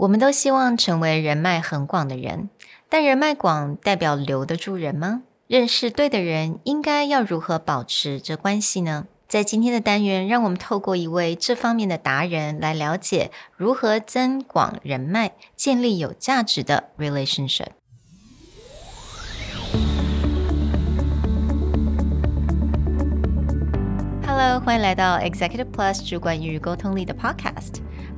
我们都希望成为人脉很广的人，但人脉广代表留得住人吗？认识对的人，应该要如何保持这关系呢？在今天的单元，让我们透过一位这方面的达人来了解如何增广人脉，建立有价值的 relationship。Hello，欢迎来到 Executive Plus 主管与沟通力的 Podcast。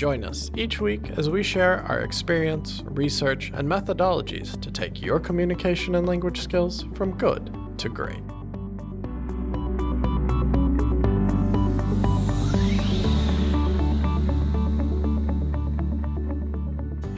Join us each week as we share our experience, research, and methodologies to take your communication and language skills from good to great.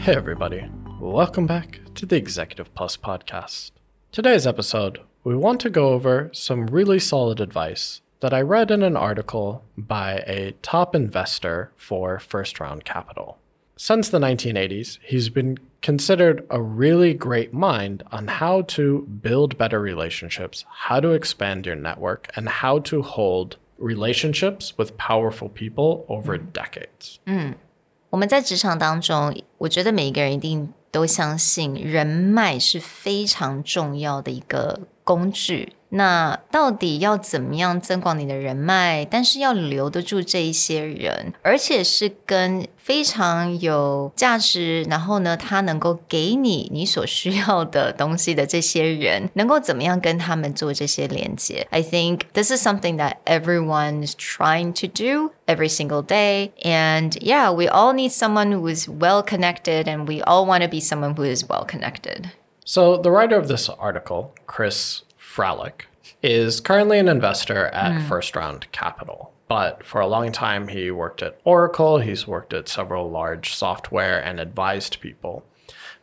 Hey, everybody. Welcome back to the Executive Plus podcast. Today's episode, we want to go over some really solid advice that I read in an article by a top investor for first round capital. Since the 1980s, he's been considered a really great mind on how to build better relationships, how to expand your network, and how to hold relationships with powerful people over decades. 我们在职场当中，我觉得每一个人一定都相信人脉是非常重要的一个工具。 那到底要怎么样增广你的人脉？但是要留得住这一些人，而且是跟非常有价值，然后呢，他能够给你你所需要的东西的这些人，能够怎么样跟他们做这些连接？I think this is something that everyone is trying to do every single day. And yeah, we all need someone who is well connected, and we all want to be someone who is well connected. So, the writer of this article, Chris Fralic, is currently an investor at mm. First Round Capital. But for a long time, he worked at Oracle, he's worked at several large software and advised people.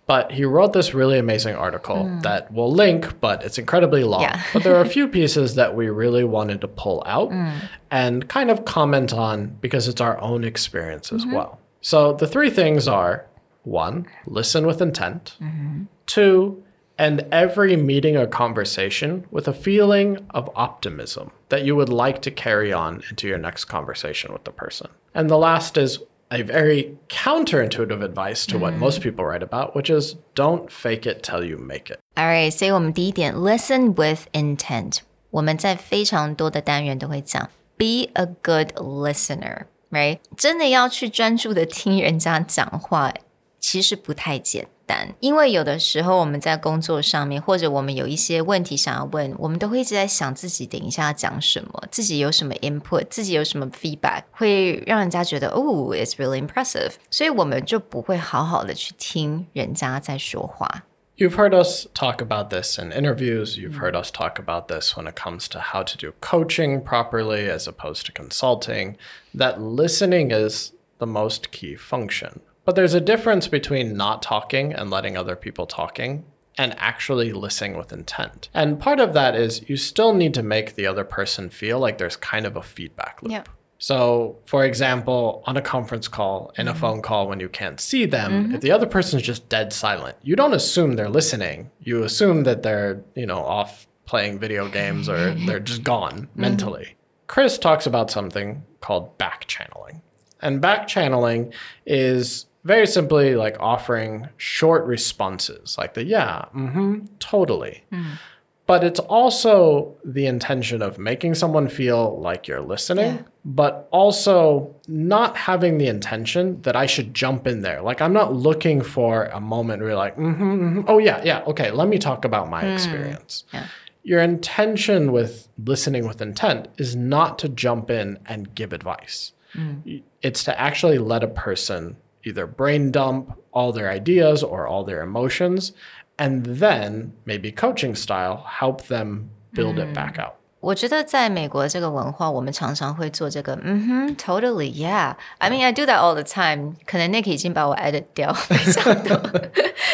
But he wrote this really amazing article mm. that we'll link, but it's incredibly long. Yeah. but there are a few pieces that we really wanted to pull out mm. and kind of comment on because it's our own experience as mm-hmm. well. So the three things are one, listen with intent, mm-hmm. two, and every meeting or conversation with a feeling of optimism that you would like to carry on into your next conversation with the person. And the last is a very counterintuitive advice to what most people write about, which is don't fake it till you make it. All right, 所以我们第一点 listen with intent. 我们在非常多的单元都会讲 be a good listener, right? 真的要去专注的听人家讲话，其实不太简单。 单，因为有的时候我们在工作上面，或者我们有一些问题想要问，我们都会一直在想自己等一下要讲什么，自己有什么 input，自己有什么 feedback，会让人家觉得哦，it's really impressive，所以我们就不会好好的去听人家在说话。You've heard us talk about this in interviews. You've heard us talk about this when it comes to how to do coaching properly as opposed to consulting. That listening is the most key function. But there's a difference between not talking and letting other people talking and actually listening with intent. And part of that is you still need to make the other person feel like there's kind of a feedback loop. Yep. So, for example, on a conference call, in mm-hmm. a phone call, when you can't see them, mm-hmm. if the other person is just dead silent, you don't assume they're listening. You assume that they're, you know, off playing video games or they're just gone mm-hmm. mentally. Chris talks about something called back channeling. And back channeling is very simply like offering short responses like the yeah, mm-hmm, totally. Mm. But it's also the intention of making someone feel like you're listening, yeah. but also not having the intention that I should jump in there. Like I'm not looking for a moment where you're like, mm-hmm, mm-hmm. oh yeah, yeah, okay, let me talk about my mm. experience. Yeah. Your intention with listening with intent is not to jump in and give advice. Mm. It's to actually let a person either brain dump all their ideas or all their emotions, and then maybe coaching style help them build mm. it back out. 我觉得在美国这个文化，我们常常会做这个，嗯哼，totally yeah。I mean I do that all the time。可能 Nick 已经把我 edit 掉非常多，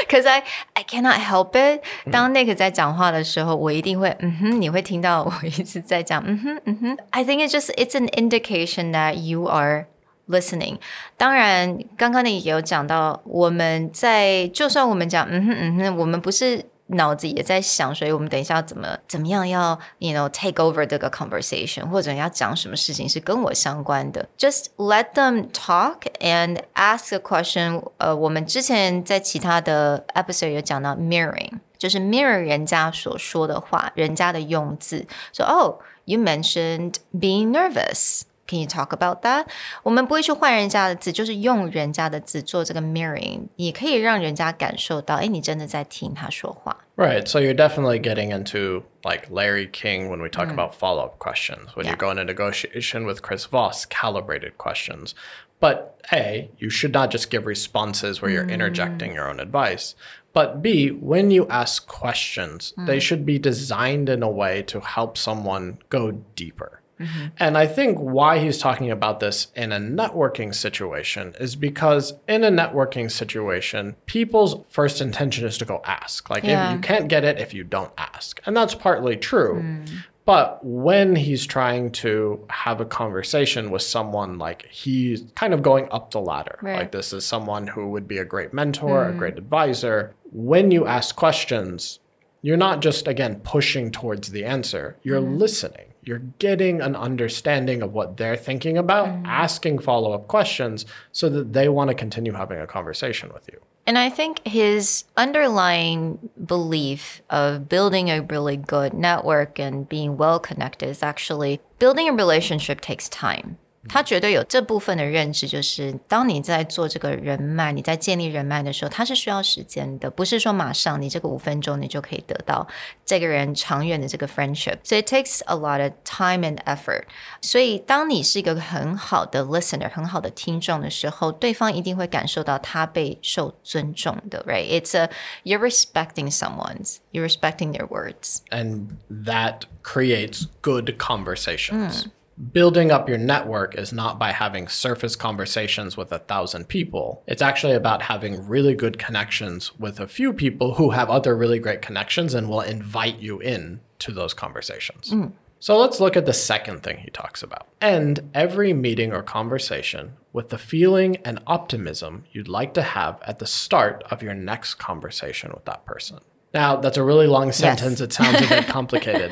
cause I I cannot help it。当 Nick 在讲话的时候，我一定会，嗯哼，你会听到我一直在讲，嗯哼，嗯哼。I think it's just it's an indication that you are listening。当然，刚刚你也有讲到，我们在就算我们讲，嗯哼，嗯哼，我们不是。脑子也在想，所以我们等一下怎么怎么样要，you know take over 这个 conversation，或者要讲什么事情是跟我相关的。Just let them talk and ask a question。呃，我们之前在其他的 episode 有讲到 mirroring，就是 mirror 人家所说的话，人家的用字。说，Oh, you mentioned being nervous. Can you talk about that？我们不会去换人家的字，就是用人家的字做这个 mirroring，也可以让人家感受到，哎，你真的在听他说话。Right. So you're definitely getting into like Larry King when we talk mm. about follow up questions. When yeah. you go in a negotiation with Chris Voss, calibrated questions. But A, you should not just give responses where you're mm. interjecting your own advice. But B, when you ask questions, mm. they should be designed in a way to help someone go deeper. Mm-hmm. And I think why he's talking about this in a networking situation is because in a networking situation, people's first intention is to go ask. Like, yeah. if you can't get it if you don't ask. And that's partly true. Mm. But when he's trying to have a conversation with someone, like he's kind of going up the ladder, right. like this is someone who would be a great mentor, mm. a great advisor. When you ask questions, you're not just, again, pushing towards the answer, you're mm. listening you're getting an understanding of what they're thinking about, mm-hmm. asking follow up questions so that they want to continue having a conversation with you. And I think his underlying belief of building a really good network and being well connected is actually building a relationship takes time. 他绝对有这部分的认知，就是当你在做这个人脉，你在建立人脉的时候，它是需要时间的，不是说马上你这个五分钟你就可以得到这个人长远的这个 friendship。So it takes a lot of time and effort。所以当你是一个很好的 listener，很好的听众的时候，对方一定会感受到他被受尊重的，right？It's a you're respecting someone's, you're respecting their words, and that creates good conversations. Mm building up your network is not by having surface conversations with a thousand people. It's actually about having really good connections with a few people who have other really great connections and will invite you in to those conversations. Mm. So let's look at the second thing he talks about. End every meeting or conversation with the feeling and optimism you'd like to have at the start of your next conversation with that person. Now, that's a really long sentence. Yes. It sounds a bit complicated.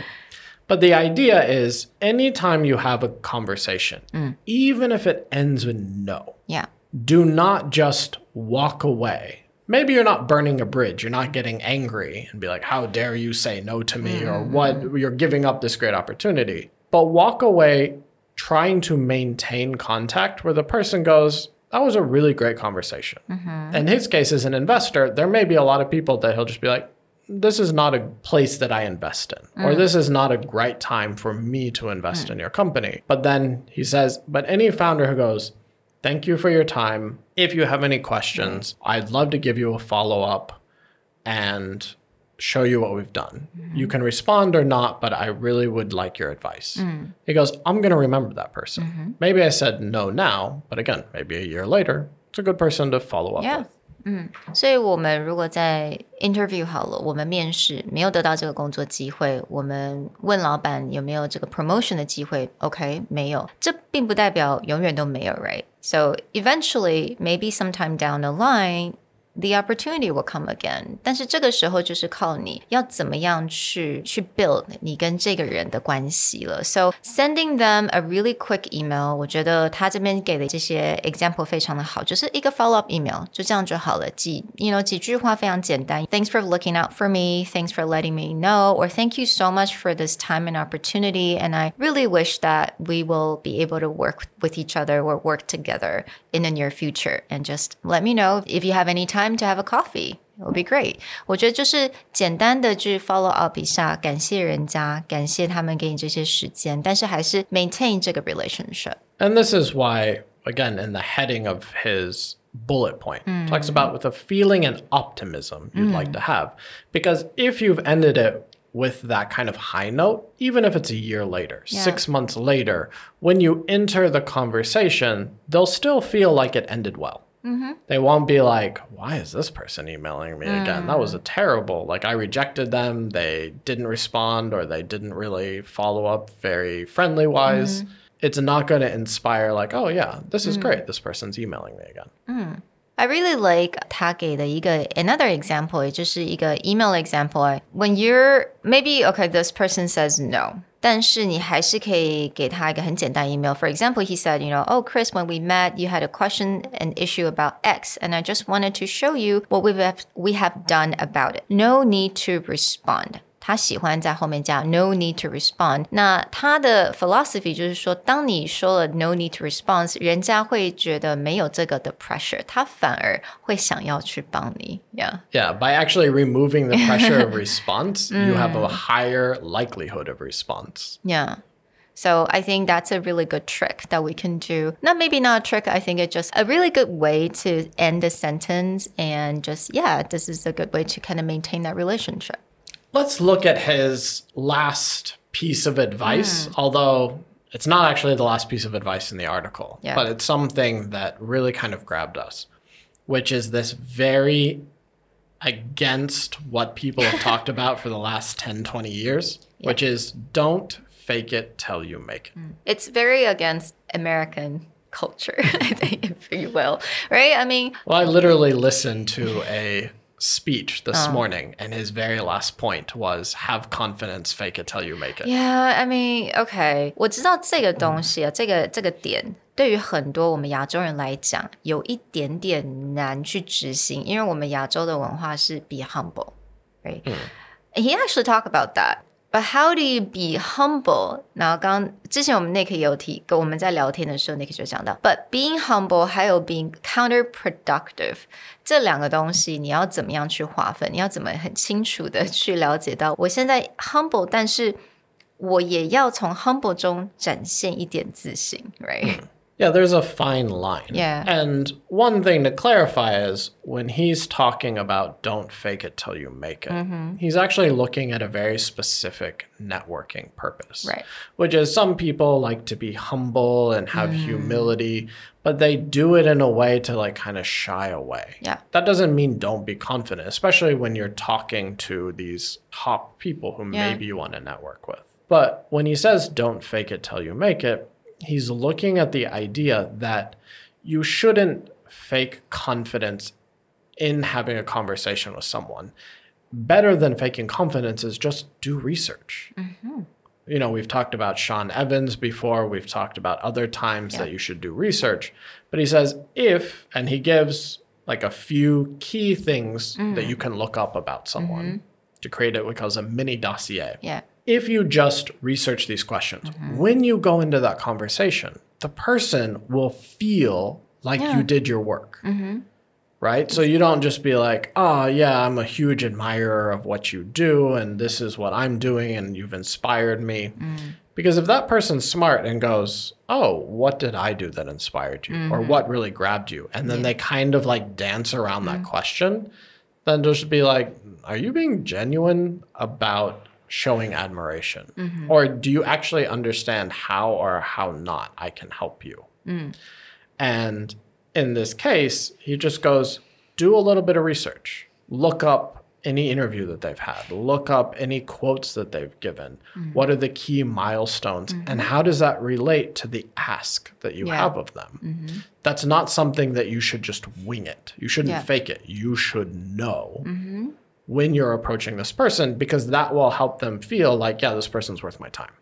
But the idea is anytime you have a conversation, mm. even if it ends with no, yeah. do not just walk away. Maybe you're not burning a bridge, you're not getting angry and be like, How dare you say no to me? Mm-hmm. Or what you're giving up this great opportunity. But walk away trying to maintain contact where the person goes, that was a really great conversation. Mm-hmm. In his case, as an investor, there may be a lot of people that he'll just be like, this is not a place that I invest in, mm. or this is not a great time for me to invest mm. in your company. But then he says, but any founder who goes, thank you for your time. If you have any questions, mm. I'd love to give you a follow up and show you what we've done. Mm-hmm. You can respond or not, but I really would like your advice. Mm. He goes, I'm going to remember that person. Mm-hmm. Maybe I said no now, but again, maybe a year later, it's a good person to follow up yeah. with. 嗯，所以我们如果在 interview 好了，我们面试没有得到这个工作机会，我们问老板有没有这个 promotion 的机会，OK，没有，这并不代表永远都没有，right？So eventually, maybe sometime down the line. the opportunity will come again。但是这个时候就是靠你要怎么样去去 build 你跟这个人的关系了。So sending them a really quick email，我觉得他这边给的这些 example 非常的好，就是一个 follow up email，就这样就好了。几 you know 几句话非常简单。Thanks for looking out for me. Thanks for letting me know. Or thank you so much for this time and opportunity. And I really wish that we will be able to work with each other or work together in the near future. And just let me know if you have any time time to have a coffee. It would be great. 我觉得就是简单的去 follow up 一下，感谢人家，感谢他们给你这些时间，但是还是 maintain 这个 relationship. And this is why, again, in the heading of his bullet point, mm. talks about with a feeling and optimism you'd mm. like to have. Because if you've ended it with that kind of high note, even if it's a year later, Yeah. six months later, when you enter the conversation, they'll still feel like it ended well. They won't be like, why is this person emailing me again? That was a terrible, like, I rejected them, they didn't respond, or they didn't really follow up very friendly wise. It's not going to inspire, like, oh, yeah, this is great. This person's emailing me again. I really like 他给的一个 another example，也就是一个 email example。When you're maybe okay, this person says no， 但是你还是可以给他一个很简单 email. For example, he said, you know, oh Chris, when we met, you had a question and issue about X, and I just wanted to show you what we have we have done about it. No need to respond. 他喜欢在后面加 no need to respond。那他的 philosophy 就是说，当你说了 no need to respond，人家会觉得没有这个的 pressure，他反而会想要去帮你。Yeah. Yeah, by actually removing the pressure of response, you have a higher likelihood of response. Yeah. So I think that's a really good trick that we can do. Not maybe not a trick, I think it's just a really good way to end a sentence and just yeah, this is a good way to kind of maintain that relationship. Let's look at his last piece of advice, hmm. although it's not actually the last piece of advice in the article, Yeah. but it's something that really kind of grabbed us, which is this very against what people have talked about for the last 10, 20 years, which is don't fake it till you make it. Hmm. It's very against American culture, I think, if you will. Right? I mean, Well, I literally listened to a speech this morning, and his very last point was have confidence, fake it till you make it. Yeah, I mean, okay，我知道这个东西啊，这个这个点对于很多我们亚洲人来讲，有一点点难去执行，因为我们亚洲的文化是 be humble，right？、And he actually talked about that. But how do you be humble？然后刚之前我们 Nick 也有提，跟我们在聊天的时候，Nick 就讲到，But being humble 还有 being counterproductive 这两个东西，你要怎么样去划分？你要怎么很清楚的去了解到，我现在 humble，但是我也要从 humble 中展现一点自信，right？Yeah, there's a fine line. Yeah. And one thing to clarify is when he's talking about don't fake it till you make it, mm-hmm. he's actually looking at a very specific networking purpose. Right. Which is some people like to be humble and have mm. humility, but they do it in a way to like kind of shy away. Yeah. That doesn't mean don't be confident, especially when you're talking to these top people who Yeah. maybe you want to network with. But when he says don't fake it till you make it, he's looking at the idea that you shouldn't fake confidence in having a conversation with someone. Better than faking confidence is just do research. Mm-hmm. You know, we've talked about Sean Evans before, we've talked about other times that you should do research. But he says, if, and he gives like a few key things that mm. you can look up about someone mm-hmm. to create it, what he calls a mini dossier Yeah. If you just research these questions, mm-hmm. when you go into that conversation, the person will feel like Yeah. you did your work. Mm-hmm. Right? So you don't just be like, oh, yeah, I'm a huge admirer of what you do, and this is what I'm doing, and you've inspired me. Mm. Because if that person's smart and goes, oh, what did I do that inspired you? Or mm-hmm. what really grabbed you? And then they kind of like dance around that question, then just be like, are you being genuine about showing admiration? Mm-hmm. Or do you actually understand how or how not I can help you? Mm. And in this case, he just goes, do a little bit of research, look up any interview that they've had, look up any quotes that they've given. Mm-hmm. What are the key milestones? Mm-hmm. And how does that relate to the ask that you Yeah. have of them? That's not something that you should just wing it. You shouldn't Yeah. fake it. You should know when you're approaching this person because that will help them feel like, yeah, this person's worth my time.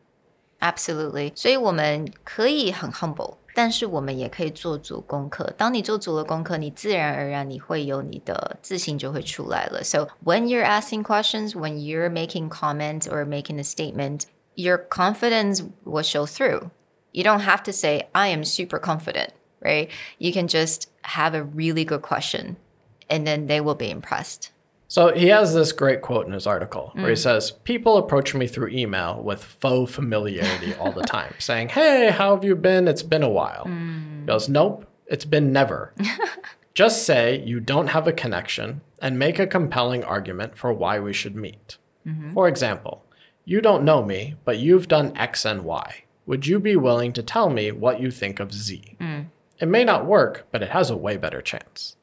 Absolutely，所以我们可以很 humble，但是我们也可以做足功课。当你做足了功课，你自然而然你会有你的自信就会出来了。So when you're asking questions, when you're making comments or making a statement, your confidence will show through. You don't have to say I am super confident, right? You can just have a really good question, and then they will be impressed. So he has this great quote in his article where he mm. says, People approach me through email with faux familiarity all the time, saying, Hey, how have you been? It's been a while. He goes, mm. Nope, it's been never. Just say you don't have a connection and make a compelling argument for why we should meet. Mm-hmm. For example, you don't know me, but you've done X and Y. Would you be willing to tell me what you think of Z? Mm. It may not work, but it has a way better chance.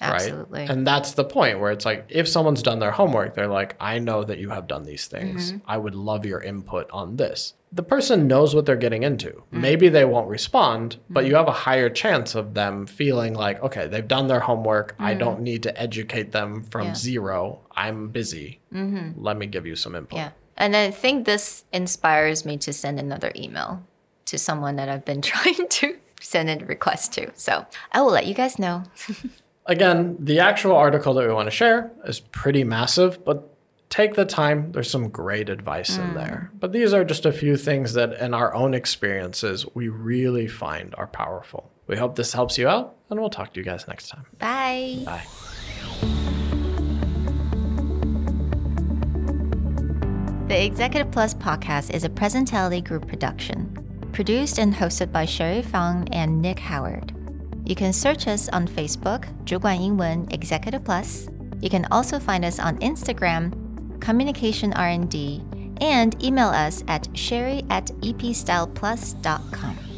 Absolutely. Right? And that's the point where it's like if someone's done their homework, they're like, I know that you have done these things. Mm-hmm. I would love your input on this. The person knows what they're getting into. Mm. Maybe they won't respond, but mm-hmm. you have a higher chance of them feeling like, okay, they've done their homework. I mm. don't need to educate them from Yeah. zero. I'm busy. Mm-hmm. Let me give you some input. yeah. And I think this inspires me to send another email to someone that I've been trying to send a request to. So I will let you guys know. Again, the actual article that we want to share is pretty massive, but take the time. There's some great advice in mm. there. But these are just a few things that, in our own experiences, we really find are powerful. We hope this helps you out, and we'll talk to you guys next time. Bye. Bye. The Executive Plus podcast is a Presentality Group production, produced and hosted by Sherry Fang and Nick Howard. You can search us on Facebook, 主管英文 Executive Plus. You can also find us on Instagram, Communication R&D, and email us at sherry at epstyleplus.com.